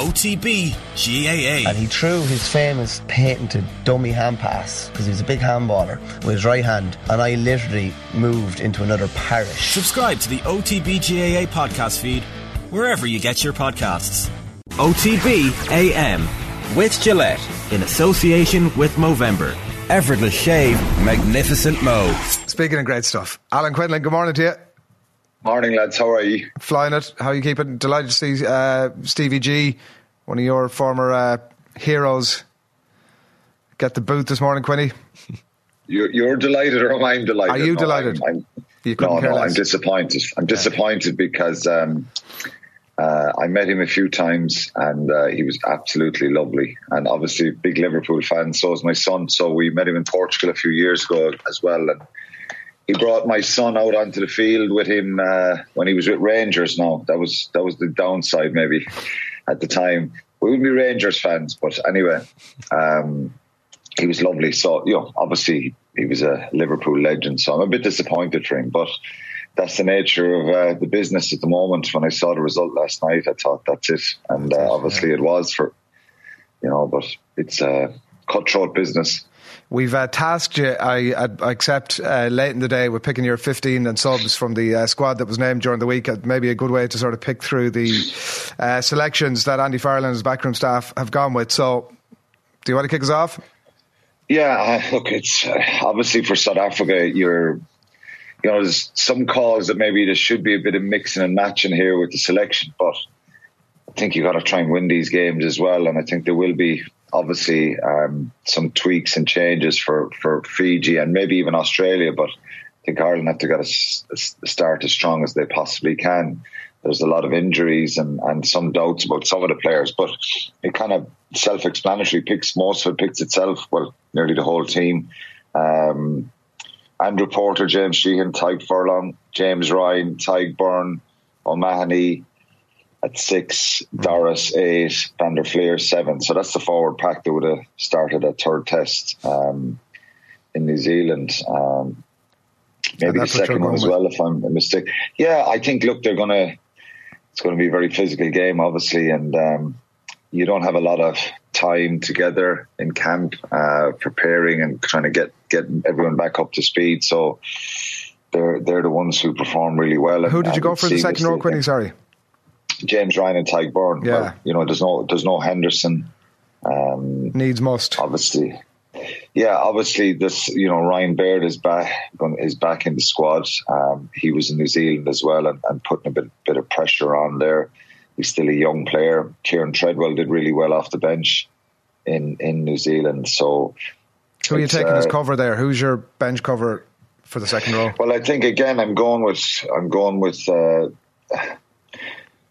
OTB GAA. And he threw his famous patented dummy hand pass because he was a big handballer with his right hand. And I literally moved into another parish. Subscribe to the OTB GAA podcast feed wherever you get your podcasts. OTB AM with Gillette in association with Movember. Effortless shave, magnificent mo. Speaking of great stuff, Alan Quinlan, good morning to you. Morning, lads. How are you? Flying it. How are you keeping? Delighted to see uh, Stevie G, one of your former uh, heroes, get the boot this morning, Quinny. You're, you're delighted, or am I delighted? Are you no, delighted? I'm, I'm, you no, no, less. I'm disappointed. I'm disappointed because um, uh, I met him a few times and uh, he was absolutely lovely. And obviously, a big Liverpool fan. So is my son. So we met him in Portugal a few years ago as well. And he brought my son out onto the field with him uh, when he was with Rangers. Now that was that was the downside maybe at the time. We would be Rangers fans, but anyway, um, he was lovely. So you know, obviously he was a Liverpool legend. So I'm a bit disappointed for him, but that's the nature of uh, the business at the moment. When I saw the result last night, I thought that's it, and uh, obviously it was for you know, but it's a cutthroat business. We've uh, tasked you, I, I accept, uh, late in the day with picking your 15 and subs from the uh, squad that was named during the week. Uh, maybe a good way to sort of pick through the uh, selections that Andy Farrell and his backroom staff have gone with. So, do you want to kick us off? Yeah, uh, look, it's uh, obviously for South Africa, you're, you know, there's some calls that maybe there should be a bit of mixing and matching here with the selection, but I think you've got to try and win these games as well. And I think there will be obviously um, some tweaks and changes for, for Fiji and maybe even Australia, but I think Ireland have to get a, a start as strong as they possibly can. There's a lot of injuries and, and some doubts about some of the players, but it kind of self-explanatory. Picks most of it picks itself. Well, nearly the whole team. Um, Andrew Porter, James Sheehan, Tadhg Furlong, James Ryan, Tadhg Beirne, O'Mahony at six, Doris eight, Van der Flier seven. So that's the forward pack that would have started a third test um, in New Zealand. Um, maybe the second one as well, if I'm a mistake. Yeah, I think. Look, they're gonna. It's going to be a very physical game, obviously, and um, you don't have a lot of time together in camp, uh, preparing and trying to get get everyone back up to speed. So they're they're the ones who perform really well. Who did you go for the second row, Quinny? Sorry. James Ryan and Tadhg Beirne. Yeah. Well, you know, there's no there's no Henderson. Um, Needs must. Obviously. Yeah, obviously this you know, Ryan Baird is back is back in the squad. Um, he was in New Zealand as well and, and putting a bit bit of pressure on there. He's still a young player. Kieran Treadwell did really well off the bench in, in New Zealand. So Who are you taking as uh, cover there? Who's your bench cover for the second row? Well, I think again, I'm going with I'm going with uh,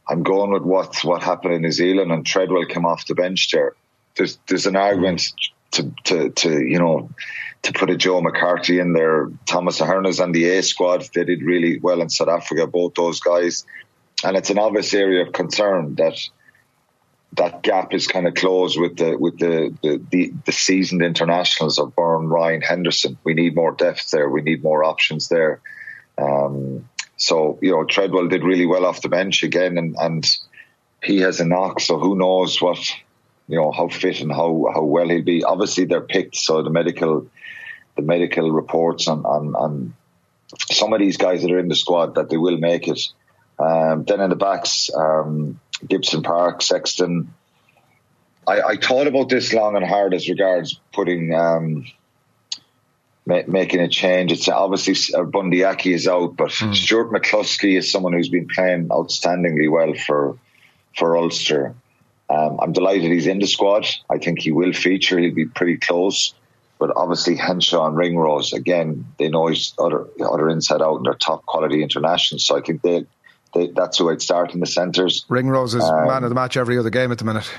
I'm going with what what happened in New Zealand and Treadwell came off the bench there. There's there's an argument to to, to you know to put a Joe McCarthy in there. Thomas Ahern's on the A squad. They did really well in South Africa, both those guys, and it's an obvious area of concern that that gap is kind of closed with the with the the, the, the seasoned internationals of Beirne, Ryan, Henderson. We need more depth there. We need more options there. Um, so you know, Treadwell did really well off the bench again, and, and he has a knock. So who knows what you know how fit and how, how well he'll be. Obviously, they're picked, so the medical the medical reports on, on, on some of these guys that are in the squad that they will make it. Um, then in the backs, um, Gibson Park, Sexton. I, I thought about this long and hard as regards putting um, ma- making a change. It's obviously uh, Bundee Aki is out, but Stuart McCloskey is someone who's been playing outstandingly well for for Ulster. Um, I'm delighted he's in the squad. I think he will feature. He'll be pretty close. But obviously Henshaw and Ringrose, again, they know his other other inside out and they're top quality internationals. So I think they, they that's who I'd start in the centres. Ringrose is Um, man of the match every other game at the minute.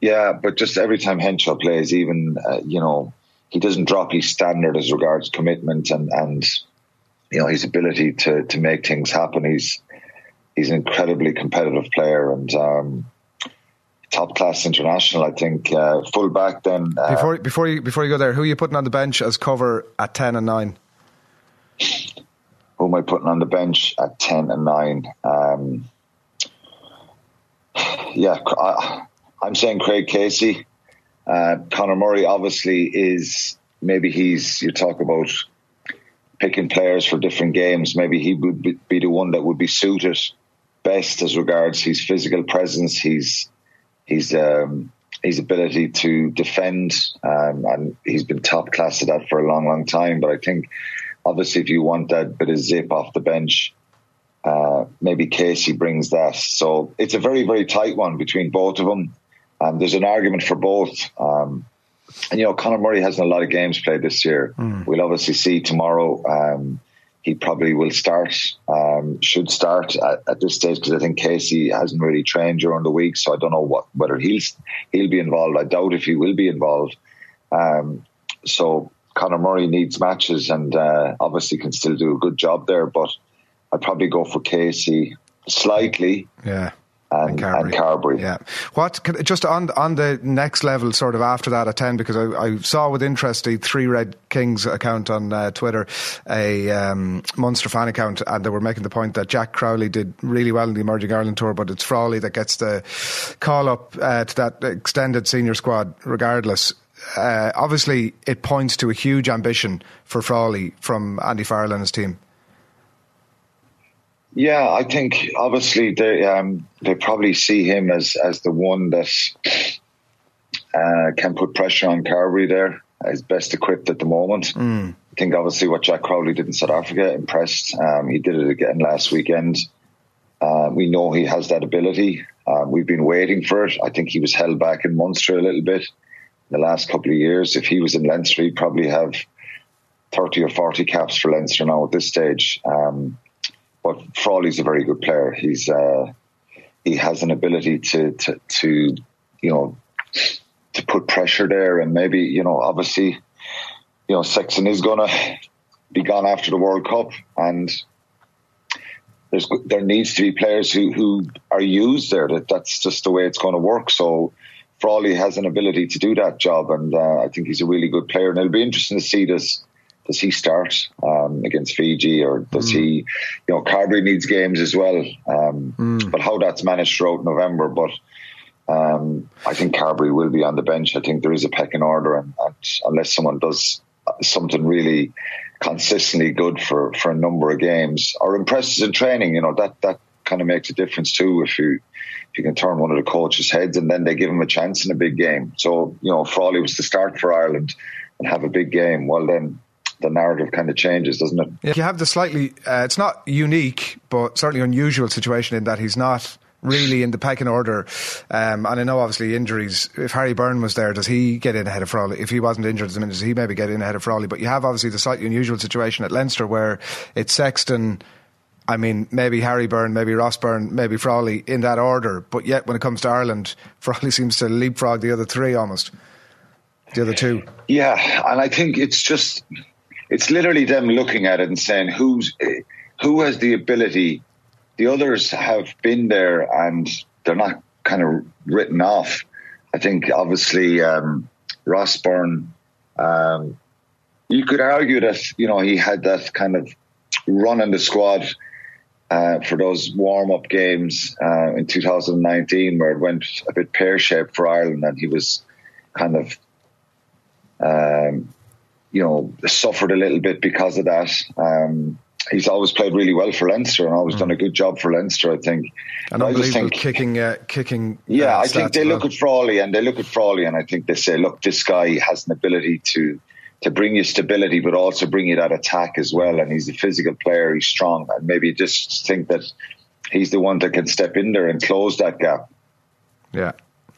Yeah, but just every time Henshaw plays, even uh, you know, he doesn't drop his standard as regards commitment and and you know his ability to to make things happen. He's he's an incredibly competitive player and um, top class international. I think uh, full back. Then uh, Before before you before you go there, who are you putting on the bench as cover at ten and nine? who am I putting on the bench at ten and nine? Um, yeah, I, am saying Craig Casey. Uh, Conor Murray obviously is maybe he's you talk about picking players for different games. Maybe he would be the one that would be suited best as regards his physical presence, his his um, his ability to defend, um, and he's been top class at that for a long, long time. But I think obviously if you want that bit of zip off the bench, uh, maybe Casey brings that. So it's a very, very tight one between both of them. Um, there's an argument for both. Um, and, you know, Conor Murray hasn't a lot of games played this year. Mm. We'll obviously see tomorrow. Um, he probably will start, um, should start at, at this stage because I think Casey hasn't really trained during the week. So I don't know what whether he'll he'll be involved. I doubt if he will be involved. Um, so Conor Murray needs matches and uh, obviously can still do a good job there. But I'd probably go for Casey slightly. Yeah. And, and, Carbery. and Carbery. Yeah. What just on on the next level, sort of after that at ten, because I, I saw with interest the Three Red Kings account on uh, Twitter, a um, Munster fan account, and they were making the point that Jack Crowley did really well in the Emerging Ireland tour, but it's Frawley that gets the call up uh, to that extended senior squad, regardless. Uh, obviously, it points to a huge ambition for Frawley from Andy Farrell and his team. Yeah, I think obviously they um, they probably see him as as the one that uh, can put pressure on Carbery there. Is best equipped at the moment. Mm. I think obviously what Jack Crowley did in South Africa impressed. Um, he did it again last weekend. Uh, we know he has that ability. Uh, we've been waiting for it. I think he was held back in Munster a little bit in the last couple of years. If he was in Leinster, he'd probably have 30 or 40 caps for Leinster now at this stage. Um, but Frawley's a very good player. He's uh, he has an ability to, to to you know to put pressure there, and maybe you know obviously you know Sexton is to be gone after the World Cup, and there's there needs to be players who who are used there. That that's just the way it's going to work. So. Frawley has an ability to do that job, and uh, I think he's a really good player. And it'll be interesting to see this does he start um, against Fiji or does mm. he, you know, Carbery needs games as well. Um, mm. But how that's managed throughout November, but um, I think Carbery will be on the bench. I think there is a pecking order, and, and, unless someone does something really consistently good for, for a number of games or impresses in training, you know, that that kind of makes a difference too. If you if you can turn one of the coaches' heads and then they give him a chance in a big game. So you know, Frawley was to start for Ireland and have a big game. Well, then the narrative kind of changes, doesn't it? Yeah, you have the slightly, uh, it's not unique, but certainly unusual situation in that he's not really in the pecking order. Um, and I know obviously injuries. If Harry Byrne was there, does he get in ahead of Frawley? If he wasn't injured, does he maybe get in ahead of Frawley? But you have obviously the slightly unusual situation at Leinster where it's Sexton. I mean, maybe Harry Byrne, maybe Ross Byrne, maybe Frawley in that order. But yet, when it comes to Ireland, Frawley seems to leapfrog the other three almost. The other two. Yeah, and I think it's just it's literally them looking at it and saying who's who has the ability. The others have been there and they're not kind of written off. I think obviously um, Ross Byrne. Um, you could argue that you know he had that kind of run in the squad uh, for those warm up games uh, in 2019 where it went a bit pear shaped for Ireland and he was kind of you know, suffered a little bit because of that. Um, he's always played really well for Leinster and always mm. done a good job for Leinster, I think. And I just think kicking, uh, kicking. Yeah, uh, I think they look at Frawley and they look at Frawley and I think they say, look, this guy has an ability to to bring you stability, but also bring you that attack as well. And he's a physical player. He's strong, and maybe just think that he's the one that can step in there and close that gap. Yeah.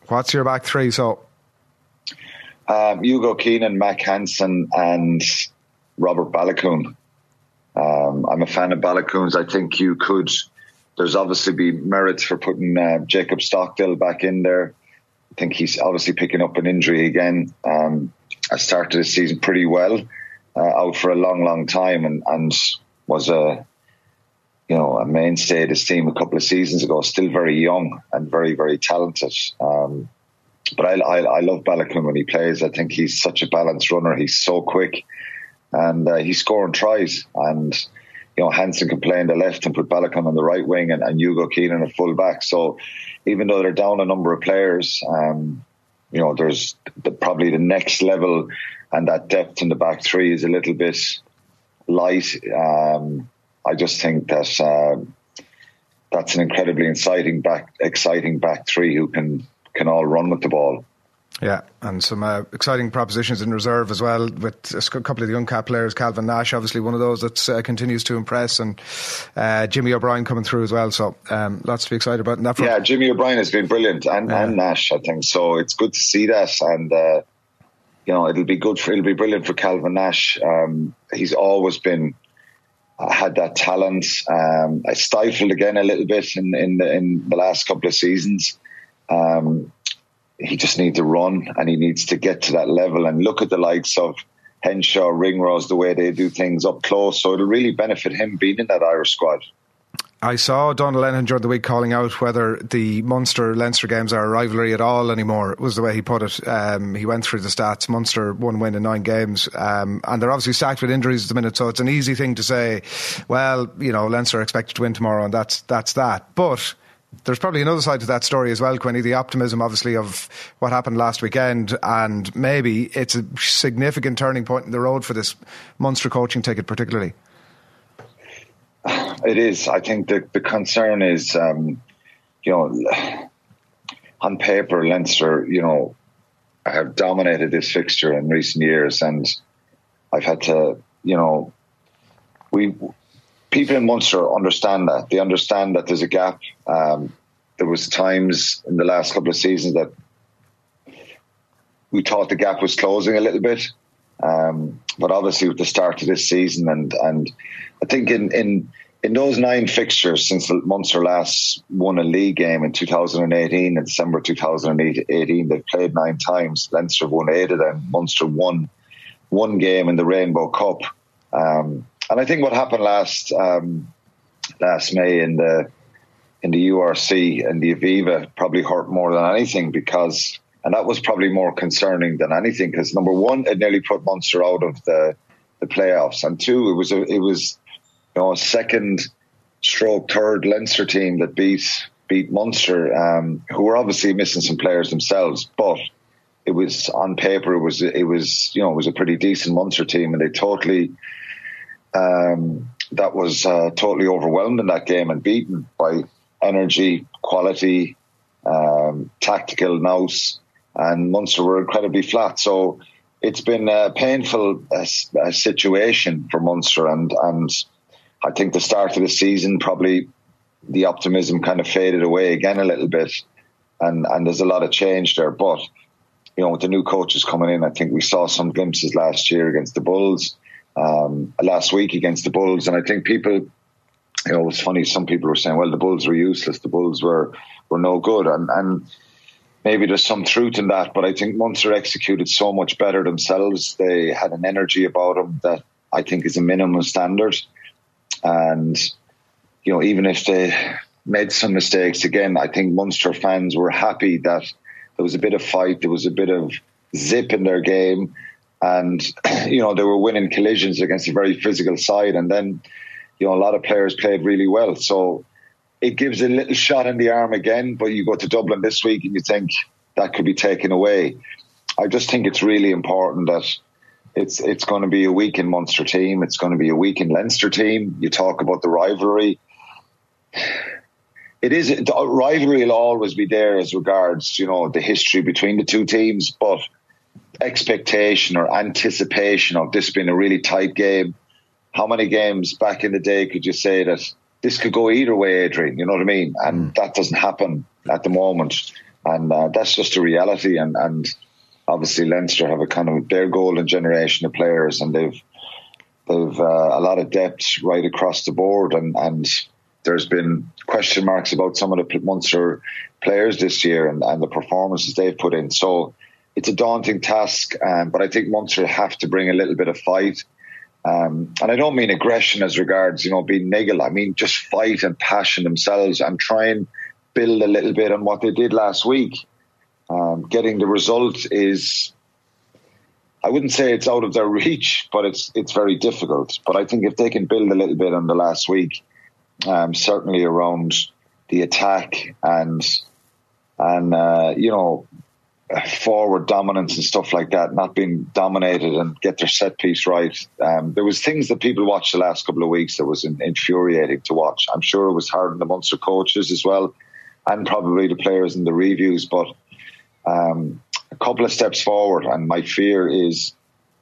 What's your back three? So um, Hugo Keenan, Mack Hansen, and Robert Baloucoune. Um, I'm a fan of Baloucoune's. I think you could. There's obviously be merits for putting uh, Jacob Stockdale back in there. I think he's obviously picking up an injury again. Um, I started the season pretty well, uh, out for a long, long time, and, and was a you know a mainstay of this team a couple of seasons ago. Still very young and very, very talented. Um, but I, I, I love Baloucoune when he plays. I think he's such a balanced runner. He's so quick, and uh, he's scoring tries. And you know, Hansen can play in the left and put Baloucoune on the right wing, and, and Hugo Keenan at full back. So even though they're down a number of players, um, you know, there's the, probably the next level, and that depth in the back three is a little bit light. Um, I just think that uh, that's an incredibly exciting back, exciting back three who can can all run with the ball. Yeah, and some uh, exciting propositions in reserve as well with a couple of the young cap players. Calvin Nash, obviously one of those that uh, continues to impress, and uh, Jimmy O'Brien coming through as well. So um, lots to be excited about. In that front. Yeah, Jimmy O'Brien has been brilliant, and, yeah. and Nash, I think. So it's good to see that, and uh, you know it'll be good for it'll be brilliant for Calvin Nash. Um, he's always been uh, had that talent. Um, I stifled again a little bit in in the, in the last couple of seasons. Um, he just needs to run and he needs to get to that level and look at the likes of Henshaw, Ringrose, the way they do things up close. So it'll really benefit him being in that Irish squad. I saw Donal Lenihan during the week calling out whether the Munster Leinster games are a rivalry at all anymore, was the way he put it. Um, he went through the stats. Munster one win in nine games. Um, and they're obviously stacked with injuries at the minute, so it's an easy thing to say, well, you know, Leinster are expected to win tomorrow, and that's, that's that. But there's probably another side to that story as well, Quinny. The optimism, obviously, of what happened last weekend, and maybe it's a significant turning point in the road for this Munster coaching ticket, particularly. It is. I think the the concern is, um, you know, on paper, Leinster, you know, have dominated this fixture in recent years, and I've had to, you know, we people in Munster understand that. They understand that there's a gap. Um, there was times in the last couple of seasons that we thought the gap was closing a little bit. Um, but obviously with the start of this season and, and I think in, in, in those nine fixtures since Munster last won a league game in 2018, in December 2018, they've played nine times. Leinster won eight of them. Munster won one game in the Rainbow Cup. Um, and I think what happened last um, last May in the in the URC and the Aviva probably hurt more than anything because, and that was probably more concerning than anything because number one, it nearly put Munster out of the the playoffs, and two, it was a, it was you know a second stroke third Leinster team that beat beat Munster, um, who were obviously missing some players themselves, but it was on paper it was it was you know it was a pretty decent Munster team, and they totally um, that was uh, totally overwhelmed in that game and beaten by energy, quality, um, tactical nous, and Munster were incredibly flat. So it's been a painful uh, uh, situation for Munster, and and I think the start of the season probably the optimism kind of faded away again a little bit, and and there's a lot of change there. But you know, with the new coaches coming in, I think we saw some glimpses last year against the Bulls um, last week against the Bulls, and I think people, you know, it's funny. Some people were saying, "Well, the Bulls were useless. The Bulls were were no good," and and maybe there's some truth in that. But I think Munster executed so much better themselves. They had an energy about them that I think is a minimum standard, and you know, even if they made some mistakes again, I think Munster fans were happy that there was a bit of fight, there was a bit of zip in their game and you know they were winning collisions against a very physical side, and then you know a lot of players played really well. So it gives a little shot in the arm again. But you go to Dublin this week and you think that could be taken away. I just think it's really important that it's it's going to be a weak in Munster team. It's going to be a weak in Leinster team. You talk about the rivalry. It is the rivalry will always be there as regards you know the history between the two teams, but expectation or anticipation of this being a really tight game. How many games back in the day could you say that this could go either way, Adrian? You know what I mean? And mm. that doesn't happen at the moment. And uh, that's just a reality. And, and obviously Leinster have a kind of their golden generation of players and they've they've uh, a lot of depth right across the board and, and there's been question marks about some of the Munster players this year and, and the performances they've put in. So it's a daunting task, um, but I think Munster have to bring a little bit of fight. Um, and I don't mean aggression as regards, you know, being niggle. I mean just fight and passion themselves and try and build a little bit on what they did last week. Um, getting the result is, I wouldn't say it's out of their reach, but it's it's very difficult. But I think if they can build a little bit on the last week, um, certainly around the attack and and uh, you know forward dominance and stuff like that, not being dominated and get their set piece right. Um, there was things that people watched the last couple of weeks that was infuriating to watch. I'm sure it was hard on the Munster coaches as well, and probably the players in the reviews. But um, a couple of steps forward, and my fear is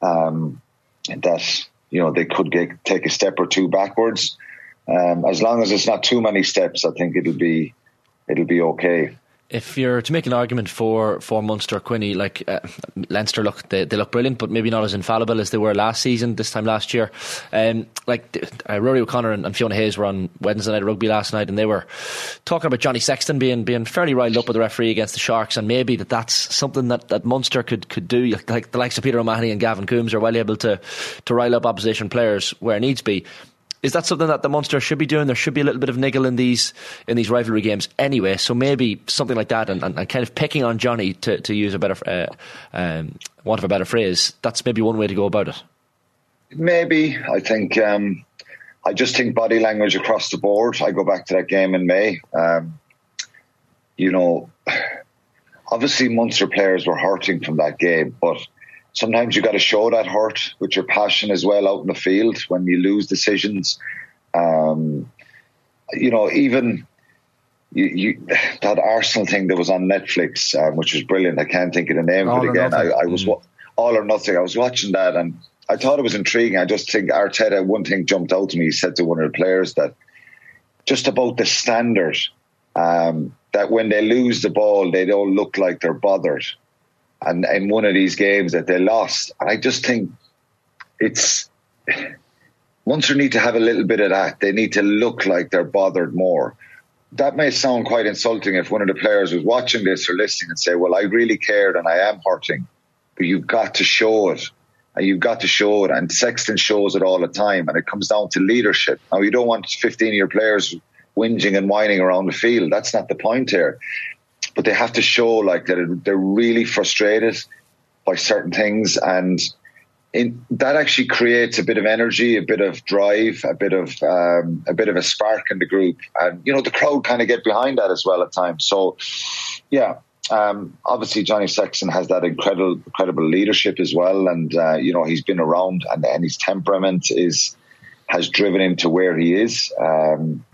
um, that you know they could get, take a step or two backwards. Um, as long as it's not too many steps, I think it'll be it'll be okay if you're to make an argument for for Munster Quinny, like uh, Leinster, look they, they look brilliant, but maybe not as infallible as they were last season, this time last year. Um, like uh, Rory O'Connor and, and, Fiona Hayes were on Wednesday night rugby last night, and they were talking about Johnny Sexton being being fairly riled up with the referee against the Sharks, and maybe that that's something that, that Munster could could do. Like the likes of Peter O'Mahony and Gavin Coombes are well able to to rile up opposition players where needs be. Is that something that the Munster should be doing? There should be a little bit of niggle in these in these rivalry games anyway. So maybe something like that, and, and, and kind of picking on Johnny to, to use a better, uh, um, want of a better phrase. That's maybe one way to go about it. Maybe I think um, I just think body language across the board. I go back to that game in May. Um, you know, obviously Munster players were hurting from that game, but sometimes you got to show that hurt with your passion as well out in the field when you lose decisions. Um, you know, even you, you, that Arsenal thing that was on Netflix, um, which was brilliant. I can't think of the name all of it again. I, I, was mm. all or nothing. I was watching that and I thought it was intriguing. I just think Arteta, one thing jumped out to me. He said to one of the players that just about the standard um, that when they lose the ball, they don't look like they're bothered and in one of these games that they lost. And I just think it's Munster need to have a little bit of that. They need to look like they're bothered more. That may sound quite insulting if one of the players was watching this or listening and say, "Well, I really cared and I am hurting," but you've got to show it. And you've got to show it, and Sexton shows it all the time, and it comes down to leadership. Now, you don't want 15 year players whinging and whining around the field. That's not the point here but they have to show like that they're really frustrated by certain things and in, that actually creates a bit of energy, a bit of drive, a bit of um, a bit of a spark in the group, and you know the crowd kind of get behind that as well at times. So, yeah, um, obviously Johnny Sexton has that incredible, incredible leadership as well, and uh, you know he's been around, and, and his temperament is has driven him to where he is. Um,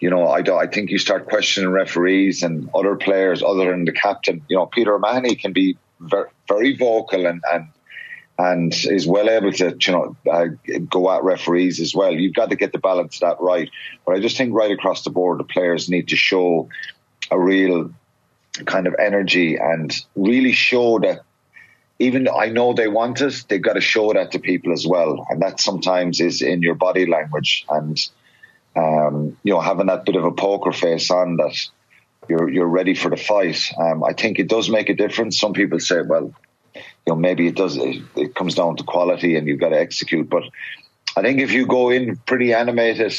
you know, I, I think you start questioning referees and other players other than the captain. You know, Peter O'Mahony can be very, very vocal and, and and is well able to, you know, uh, go at referees as well. You've got to get the balance of that right. But I just think right across the board, the players need to show a real kind of energy and really show that even I know they want it, they've got to show that to people as well. And that sometimes is in your body language. And um, you know, having that bit of a poker face on that you're you're ready for the fight. Um, I think it does make a difference. Some people say, well, you know, maybe it does. It, it comes down to quality, and you've got to execute. But I think if you go in pretty animated,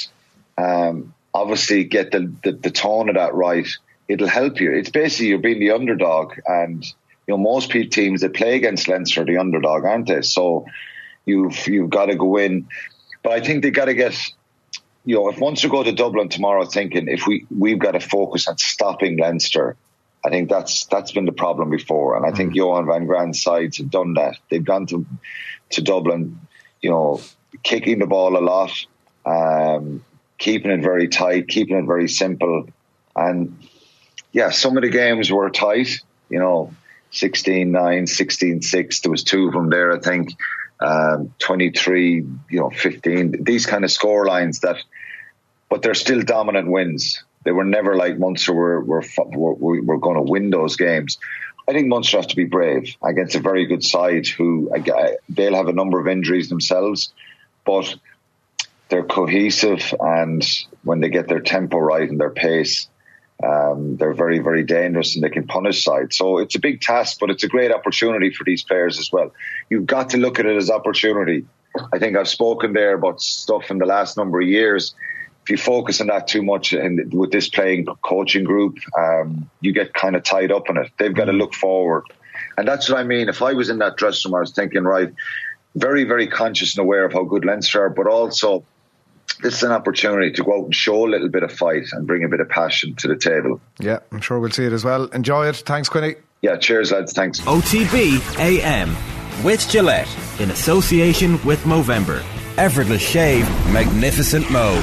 um, obviously get the, the the tone of that right, it'll help you. It's basically you're being the underdog, and you know most teams that play against Leinster are the underdog, aren't they? So you've you've got to go in. But I think they got to get you know, if once we go to Dublin tomorrow, thinking if we we've got to focus on stopping Leinster, I think that's that's been the problem before, and I think mm. Johan van Graan's sides have done that. They've gone to to Dublin, you know, kicking the ball a lot, um, keeping it very tight, keeping it very simple, and yeah, some of the games were tight. You know, 16-9, 16-6. There was two of them there, I think. Um, 23, you know, 15. These kind of score lines that but they're still dominant wins. They were never like Munster were were, were, were going to win those games. I think Munster has to be brave against a very good side who they'll have a number of injuries themselves, but they're cohesive and when they get their tempo right and their pace, um, they're very, very dangerous and they can punish sides. So it's a big task, but it's a great opportunity for these players as well. You've got to look at it as opportunity. I think I've spoken there about stuff in the last number of years if you focus on that too much and with this playing coaching group, um, you get kind of tied up in it. They've got to look forward. And that's what I mean. If I was in that dressing room, I was thinking, right, very, very conscious and aware of how good Leinster are, but also this is an opportunity to go out and show a little bit of fight and bring a bit of passion to the table. Yeah, I'm sure we'll see it as well. Enjoy it. Thanks, Quinny. Yeah, cheers, lads. Thanks. OTB AM with Gillette in association with Movember. Effortless shave, magnificent mo.